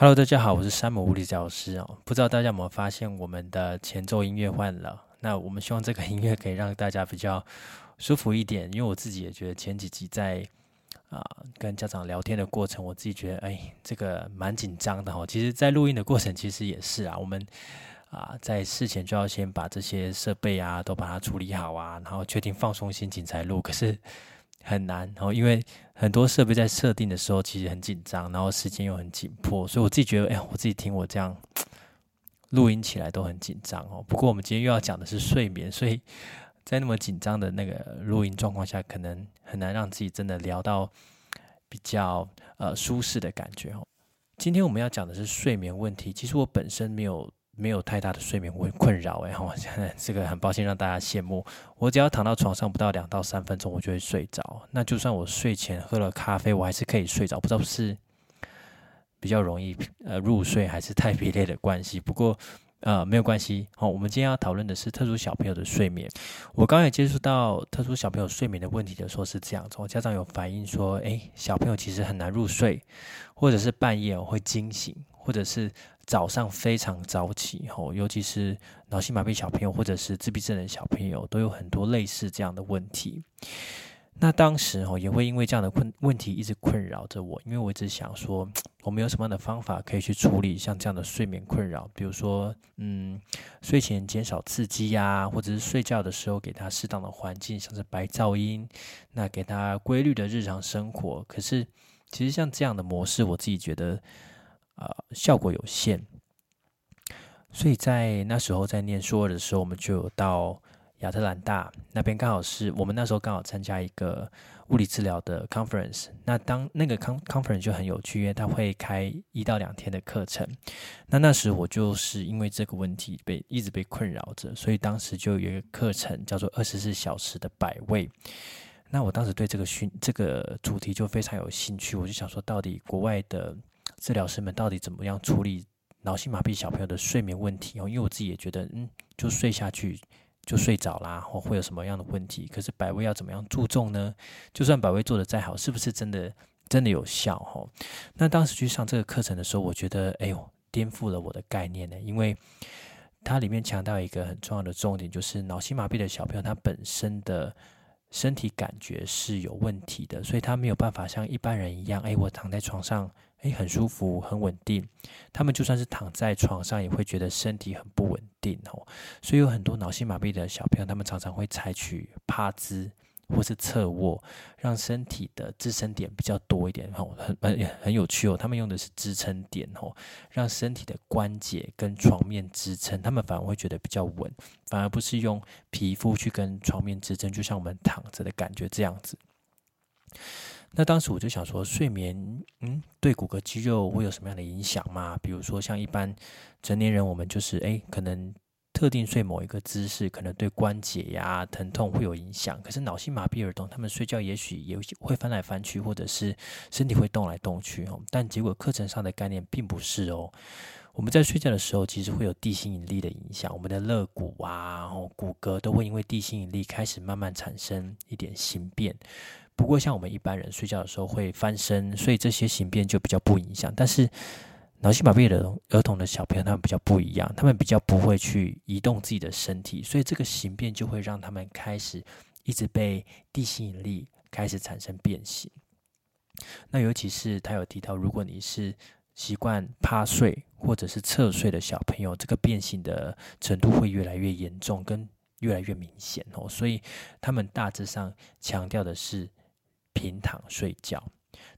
Hello，大家好，我是山姆物理教师哦。不知道大家有没有发现，我们的前奏音乐换了？那我们希望这个音乐可以让大家比较舒服一点。因为我自己也觉得前几集在啊跟家长聊天的过程，我自己觉得哎，这个蛮紧张的哈。其实，在录音的过程，其实也是啊，我们啊在事前就要先把这些设备啊都把它处理好啊，然后确定放松心情才录。可是很难，然后因为很多设备在设定的时候其实很紧张，然后时间又很紧迫，所以我自己觉得，哎，我自己听我这样录音起来都很紧张哦。不过我们今天又要讲的是睡眠，所以在那么紧张的那个录音状况下，可能很难让自己真的聊到比较呃舒适的感觉哦。今天我们要讲的是睡眠问题，其实我本身没有。没有太大的睡眠困困扰，哎，我现在这个很抱歉让大家羡慕。我只要躺到床上不到两到三分钟，我就会睡着。那就算我睡前喝了咖啡，我还是可以睡着。不知道是比较容易呃入睡，还是太疲累的关系。不过呃没有关系。好，我们今天要讨论的是特殊小朋友的睡眠。我刚也接触到特殊小朋友睡眠的问题的时候是这样子，我家长有反映说，哎，小朋友其实很难入睡，或者是半夜我会惊醒，或者是。早上非常早起，吼，尤其是脑性麻痹小朋友或者是自闭症的小朋友，都有很多类似这样的问题。那当时吼也会因为这样的困问题一直困扰着我，因为我一直想说，我们有什么样的方法可以去处理像这样的睡眠困扰？比如说，嗯，睡前减少刺激呀，或者是睡觉的时候给他适当的环境，像是白噪音，那给他规律的日常生活。可是，其实像这样的模式，我自己觉得。呃，效果有限，所以在那时候在念硕的时候，我们就有到亚特兰大那边，刚好是我们那时候刚好参加一个物理治疗的 conference。那当那个 con conference 就很有趣，因为他会开一到两天的课程。那那时我就是因为这个问题被一直被困扰着，所以当时就有一个课程叫做二十四小时的百位。那我当时对这个训这个主题就非常有兴趣，我就想说，到底国外的。治疗师们到底怎么样处理脑性麻痹小朋友的睡眠问题哦？因为我自己也觉得，嗯，就睡下去就睡着啦，或会有什么样的问题？可是百威要怎么样注重呢？就算百威做的再好，是不是真的真的有效？哈，那当时去上这个课程的时候，我觉得，哎呦，颠覆了我的概念呢，因为它里面强调一个很重要的重点，就是脑性麻痹的小朋友他本身的。身体感觉是有问题的，所以他没有办法像一般人一样，哎，我躺在床上，哎，很舒服，很稳定。他们就算是躺在床上，也会觉得身体很不稳定哦。所以有很多脑性麻痹的小朋友，他们常常会采取趴姿。或是侧卧，让身体的支撑点比较多一点，吼，很很很有趣哦。他们用的是支撑点，吼，让身体的关节跟床面支撑，他们反而会觉得比较稳，反而不是用皮肤去跟床面支撑，就像我们躺着的感觉这样子。那当时我就想说，睡眠，嗯，对骨骼肌肉会有什么样的影响吗？比如说像一般成年人，我们就是哎，可能。特定睡某一个姿势，可能对关节呀、疼痛会有影响。可是脑性麻痹儿童，他们睡觉也许也会翻来翻去，或者是身体会动来动去哦。但结果课程上的概念并不是哦。我们在睡觉的时候，其实会有地心引力的影响，我们的肋骨啊、哦骨骼都会因为地心引力开始慢慢产生一点形变。不过像我们一般人睡觉的时候会翻身，所以这些形变就比较不影响。但是脑性麻痹的儿童的小朋友，他们比较不一样，他们比较不会去移动自己的身体，所以这个形变就会让他们开始一直被地心引力开始产生变形。那尤其是他有提到，如果你是习惯趴睡或者是侧睡的小朋友，这个变形的程度会越来越严重，跟越来越明显哦。所以他们大致上强调的是平躺睡觉。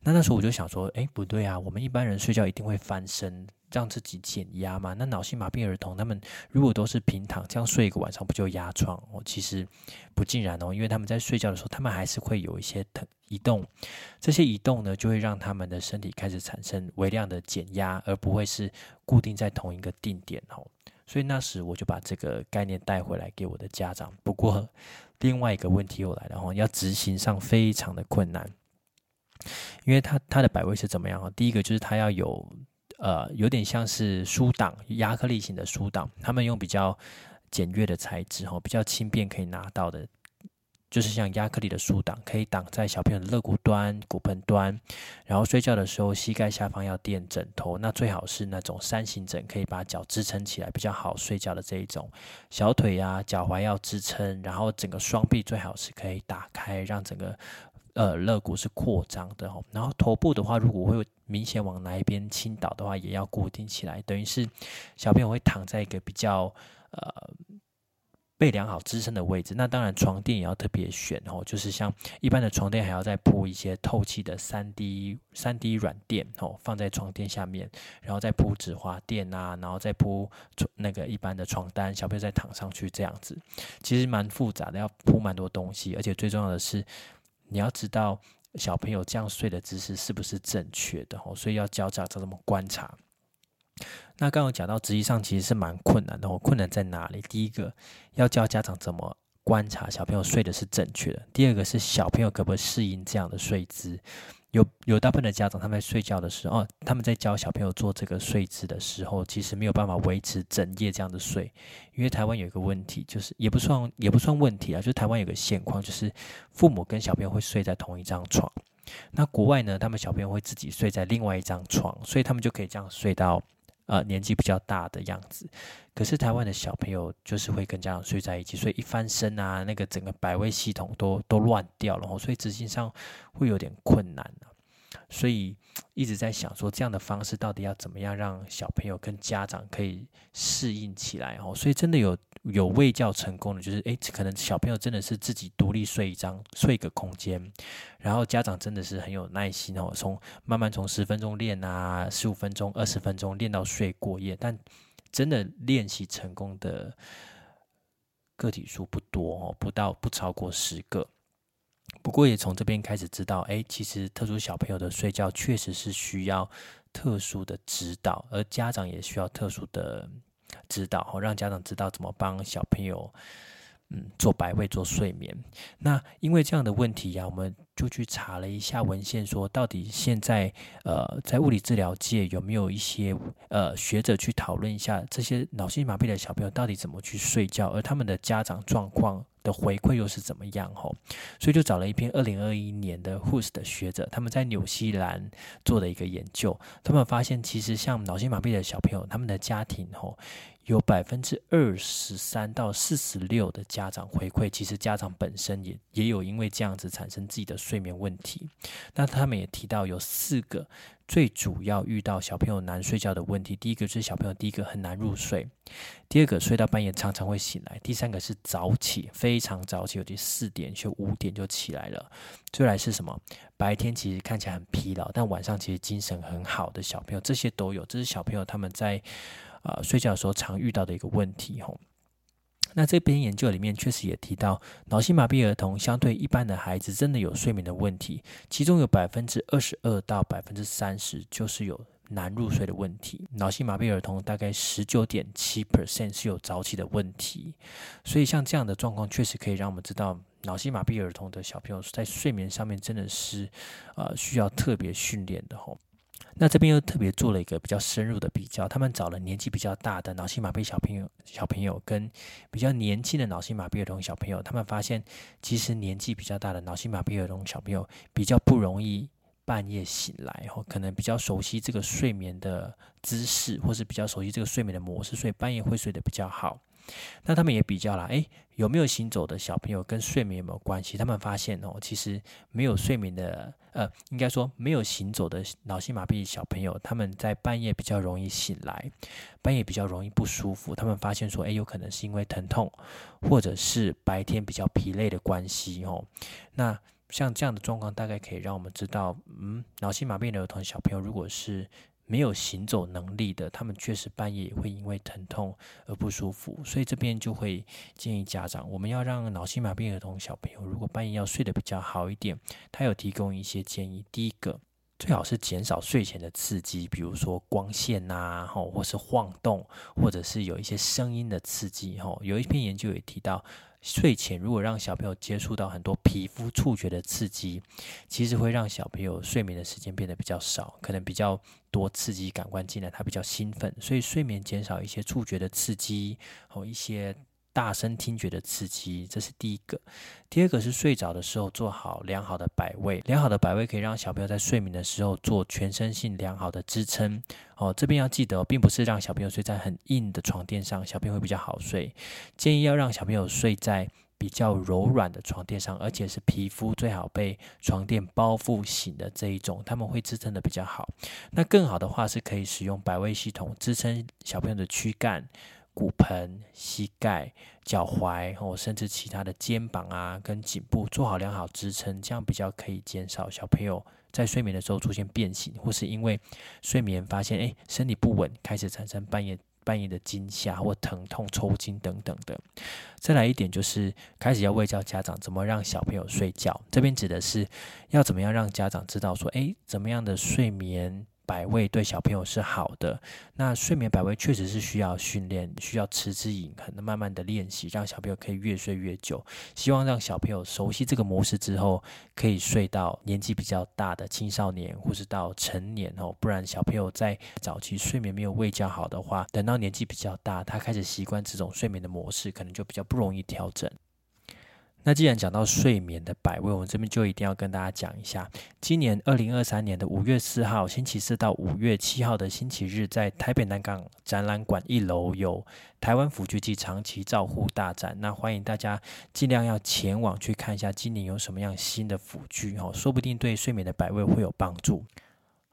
那那时候我就想说，哎，不对啊，我们一般人睡觉一定会翻身，让自己减压嘛。那脑性麻痹儿童他们如果都是平躺，这样睡一个晚上不就压床？哦，其实不尽然哦，因为他们在睡觉的时候，他们还是会有一些疼移动，这些移动呢，就会让他们的身体开始产生微量的减压，而不会是固定在同一个定点哦。所以那时我就把这个概念带回来给我的家长。不过另外一个问题又来了哦，要执行上非常的困难。因为它它的摆位是怎么样第一个就是它要有呃有点像是书档亚克力型的书档，他们用比较简约的材质哈，比较轻便可以拿到的就是像亚克力的书挡，可以挡在小朋友的肋骨端、骨盆端。然后睡觉的时候，膝盖下方要垫枕头，那最好是那种三型枕，可以把脚支撑起来，比较好睡觉的这一种。小腿啊、脚踝要支撑，然后整个双臂最好是可以打开，让整个呃肋骨是扩张的哦。然后头部的话，如果会明显往哪一边倾倒的话，也要固定起来，等于是小朋友会躺在一个比较呃。被良好支撑的位置，那当然床垫也要特别选哦，就是像一般的床垫还要再铺一些透气的三 D 三 D 软垫哦，放在床垫下面，然后再铺纸滑垫啊，然后再铺那个一般的床单，小朋友再躺上去这样子，其实蛮复杂的，要铺蛮多东西，而且最重要的是你要知道小朋友这样睡的姿势是不是正确的哦，所以要教家长怎么观察。那刚刚讲到，实际上其实是蛮困难的。哦。困难在哪里？第一个要教家长怎么观察小朋友睡的是正确的；第二个是小朋友可不可以适应这样的睡姿。有有大部分的家长他们在睡觉的时候，他们在教小朋友做这个睡姿的时候，其实没有办法维持整夜这样的睡。因为台湾有一个问题，就是也不算也不算问题啊，就台湾有个现况，就是父母跟小朋友会睡在同一张床。那国外呢，他们小朋友会自己睡在另外一张床，所以他们就可以这样睡到。呃，年纪比较大的样子，可是台湾的小朋友就是会跟家长睡在一起，所以一翻身啊，那个整个摆位系统都都乱掉了，所以执行上会有点困难所以一直在想说，这样的方式到底要怎么样让小朋友跟家长可以适应起来哦？所以真的有有未教成功的，就是诶，可能小朋友真的是自己独立睡一张睡一个空间，然后家长真的是很有耐心哦，从慢慢从十分钟练啊，十五分钟、二十分钟练到睡过夜，但真的练习成功的个体数不多哦，不到不超过十个。不过也从这边开始知道，哎，其实特殊小朋友的睡觉确实是需要特殊的指导，而家长也需要特殊的指导，哦，让家长知道怎么帮小朋友。嗯，做白位做睡眠，那因为这样的问题呀，我们就去查了一下文献，说到底现在呃，在物理治疗界有没有一些呃学者去讨论一下这些脑性麻痹的小朋友到底怎么去睡觉，而他们的家长状况的回馈又是怎么样？吼，所以就找了一篇二零二一年的 Who's 的学者，他们在纽西兰做的一个研究，他们发现其实像脑性麻痹的小朋友，他们的家庭吼。有百分之二十三到四十六的家长回馈，其实家长本身也也有因为这样子产生自己的睡眠问题。那他们也提到有四个最主要遇到小朋友难睡觉的问题。第一个是小朋友第一个很难入睡，第二个睡到半夜常常会醒来，第三个是早起非常早起，有的四点就五点就起来了。最来是什么？白天其实看起来很疲劳，但晚上其实精神很好的小朋友，这些都有。这是小朋友他们在。啊，睡觉的时候常遇到的一个问题吼。那这篇研究里面确实也提到，脑性麻痹儿童相对一般的孩子真的有睡眠的问题，其中有百分之二十二到百分之三十就是有难入睡的问题。脑性麻痹儿童大概十九点七 percent 是有早起的问题，所以像这样的状况确实可以让我们知道，脑性麻痹儿童的小朋友在睡眠上面真的是呃需要特别训练的吼。那这边又特别做了一个比较深入的比较，他们找了年纪比较大的脑性麻痹小朋友小朋友跟比较年轻的脑性麻痹儿童小朋友，他们发现其实年纪比较大的脑性麻痹儿童小朋友比较不容易半夜醒来，哦，可能比较熟悉这个睡眠的姿势，或是比较熟悉这个睡眠的模式，所以半夜会睡得比较好。那他们也比较了，诶，有没有行走的小朋友跟睡眠有没有关系？他们发现哦，其实没有睡眠的，呃，应该说没有行走的脑性麻痹小朋友，他们在半夜比较容易醒来，半夜比较容易不舒服。他们发现说，诶，有可能是因为疼痛，或者是白天比较疲累的关系哦。那像这样的状况，大概可以让我们知道，嗯，脑性麻痹的儿童小朋友如果是。没有行走能力的，他们确实半夜也会因为疼痛而不舒服，所以这边就会建议家长，我们要让脑性麻痹儿童小朋友，如果半夜要睡得比较好一点，他有提供一些建议。第一个，最好是减少睡前的刺激，比如说光线呐，吼，或是晃动，或者是有一些声音的刺激，吼。有一篇研究也提到。睡前如果让小朋友接触到很多皮肤触觉的刺激，其实会让小朋友睡眠的时间变得比较少，可能比较多刺激感官进来，他比较兴奋，所以睡眠减少一些触觉的刺激，和一些大声听觉的刺激，这是第一个。第二个是睡着的时候做好良好的摆位，良好的摆位可以让小朋友在睡眠的时候做全身性良好的支撑。哦，这边要记得，并不是让小朋友睡在很硬的床垫上，小朋友会比较好睡。建议要让小朋友睡在比较柔软的床垫上，而且是皮肤最好被床垫包覆醒的这一种，他们会支撑的比较好。那更好的话是可以使用摆位系统支撑小朋友的躯干。骨盆、膝盖、脚踝，或甚至其他的肩膀啊，跟颈部做好良好支撑，这样比较可以减少小朋友在睡眠的时候出现变形，或是因为睡眠发现哎身体不稳，开始产生半夜半夜的惊吓或疼痛、抽筋等等的。再来一点就是开始要喂教家长怎么让小朋友睡觉，这边指的是要怎么样让家长知道说，哎，怎么样的睡眠。百位对小朋友是好的，那睡眠百位确实是需要训练，需要持之以恒的慢慢的练习，让小朋友可以越睡越久。希望让小朋友熟悉这个模式之后，可以睡到年纪比较大的青少年或是到成年哦。不然小朋友在早期睡眠没有喂教好的话，等到年纪比较大，他开始习惯这种睡眠的模式，可能就比较不容易调整。那既然讲到睡眠的百位，我们这边就一定要跟大家讲一下，今年二零二三年的五月四号星期四到五月七号的星期日，在台北南港展览馆一楼有台湾辅具及长期照护大展，那欢迎大家尽量要前往去看一下，今年有什么样新的辅具哦，说不定对睡眠的百位会有帮助。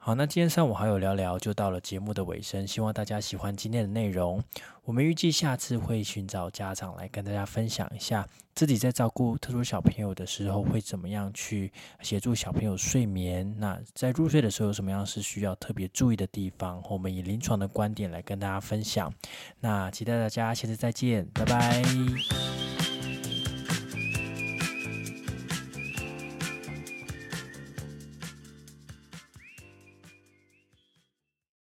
好，那今天上午好友聊聊就到了节目的尾声，希望大家喜欢今天的内容。我们预计下次会寻找家长来跟大家分享一下自己在照顾特殊小朋友的时候会怎么样去协助小朋友睡眠。那在入睡的时候有什么样是需要特别注意的地方？我们以临床的观点来跟大家分享。那期待大家下次再见，拜拜。